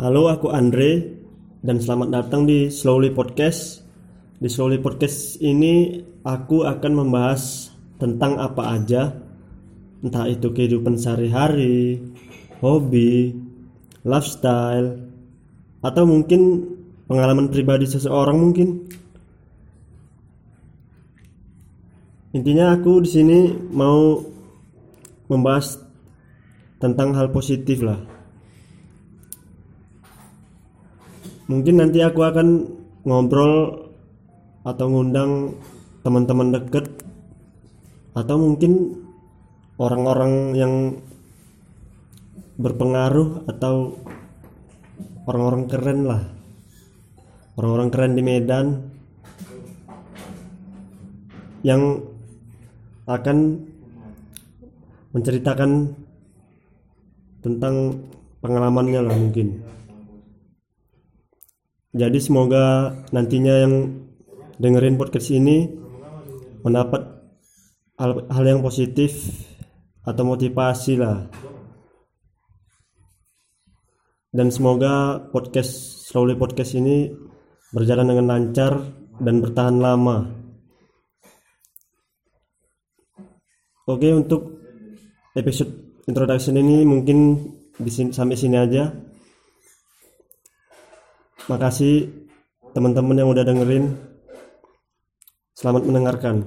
Halo, aku Andre dan selamat datang di Slowly Podcast. Di Slowly Podcast ini aku akan membahas tentang apa aja, entah itu kehidupan sehari-hari, hobi, lifestyle, atau mungkin pengalaman pribadi seseorang mungkin. Intinya aku di sini mau membahas tentang hal positif lah mungkin nanti aku akan ngobrol atau ngundang teman-teman deket. Atau mungkin orang-orang yang berpengaruh atau orang-orang keren lah. Orang-orang keren di Medan. Yang akan menceritakan tentang pengalamannya lah mungkin jadi semoga nantinya yang dengerin podcast ini mendapat hal, hal yang positif atau motivasi lah. Dan semoga podcast slowly podcast ini berjalan dengan lancar dan bertahan lama. Oke untuk episode introduction ini mungkin di sini, sampai sini aja Makasih teman-teman yang udah dengerin. Selamat mendengarkan.